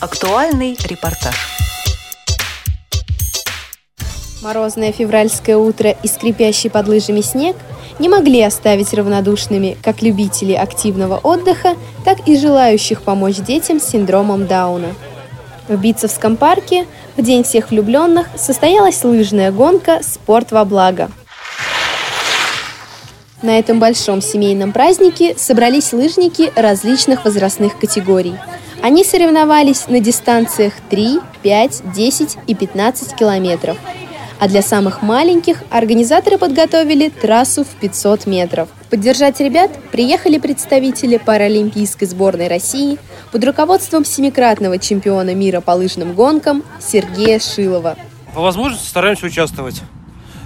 Актуальный репортаж. Морозное февральское утро и скрипящий под лыжами снег не могли оставить равнодушными как любителей активного отдыха, так и желающих помочь детям с синдромом Дауна. В Битцевском парке в День всех влюбленных состоялась лыжная гонка «Спорт во благо». На этом большом семейном празднике собрались лыжники различных возрастных категорий. Они соревновались на дистанциях 3, 5, 10 и 15 километров. А для самых маленьких организаторы подготовили трассу в 500 метров. Поддержать ребят приехали представители паралимпийской сборной России под руководством семикратного чемпиона мира по лыжным гонкам Сергея Шилова. По возможности стараемся участвовать.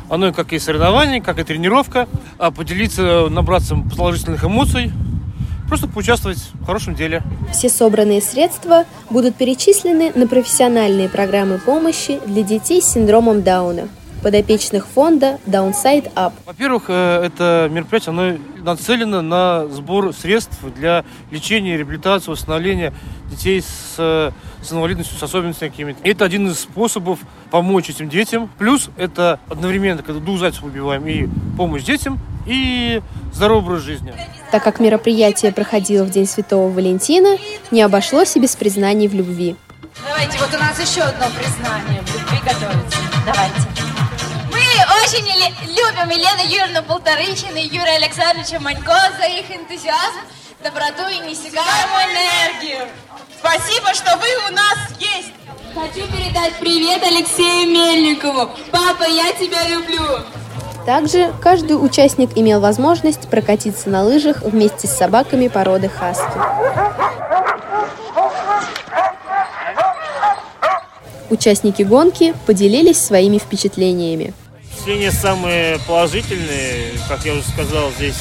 Оно как и соревнование, как и тренировка, а поделиться, набраться положительных эмоций, просто поучаствовать в хорошем деле. Все собранные средства будут перечислены на профессиональные программы помощи для детей с синдромом Дауна подопечных фонда Downside Up. Во-первых, э, это мероприятие оно нацелено на сбор средств для лечения, реабилитации, восстановления детей с, э, с инвалидностью, с особенностями какими-то. Это один из способов помочь этим детям. Плюс это одновременно, когда двух зайцев убиваем, и помощь детям, и образ жизни. Так как мероприятие проходило в День Святого Валентина, не обошлось и без признаний в любви. Давайте, вот у нас еще одно признание в любви готовится. Давайте очень любим Елену Юрьевну Полторыщину и Юрия Александровича Манько за их энтузиазм, доброту и несекаемую энергию. Спасибо, что вы у нас есть. Хочу передать привет Алексею Мельникову. Папа, я тебя люблю. Также каждый участник имел возможность прокатиться на лыжах вместе с собаками породы хаски. Участники гонки поделились своими впечатлениями. Впечатления самые положительные. Как я уже сказал, здесь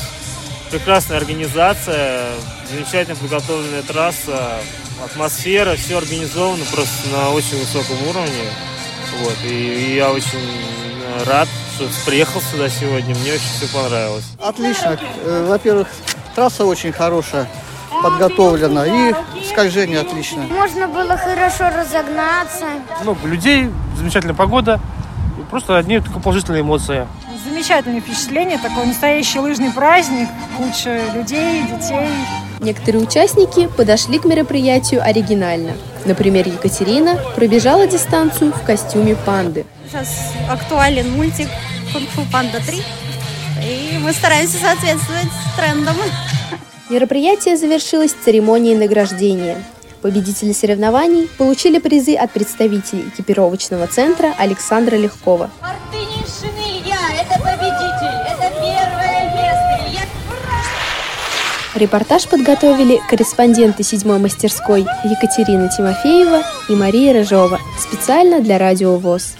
прекрасная организация, замечательно подготовленная трасса, атмосфера, все организовано просто на очень высоком уровне. Вот, и, я очень рад, что приехал сюда сегодня. Мне очень все понравилось. Отлично. Э, во-первых, трасса очень хорошая подготовлена и скольжение отлично. Можно было хорошо разогнаться. Много людей, замечательная погода. Просто одни только положительные эмоции. Замечательное впечатление, такой настоящий лыжный праздник, куча людей, детей. Некоторые участники подошли к мероприятию оригинально. Например, Екатерина пробежала дистанцию в костюме панды. Сейчас актуален мультик «Кунг-фу панда 3», и мы стараемся соответствовать трендам. Мероприятие завершилось церемонией награждения. Победители соревнований получили призы от представителей экипировочного центра Александра Легкова. Мартынишин Илья – это победитель, это первое место. Илья... Репортаж подготовили корреспонденты седьмой мастерской Екатерина Тимофеева и Мария Рыжова специально для Радио ВОЗ.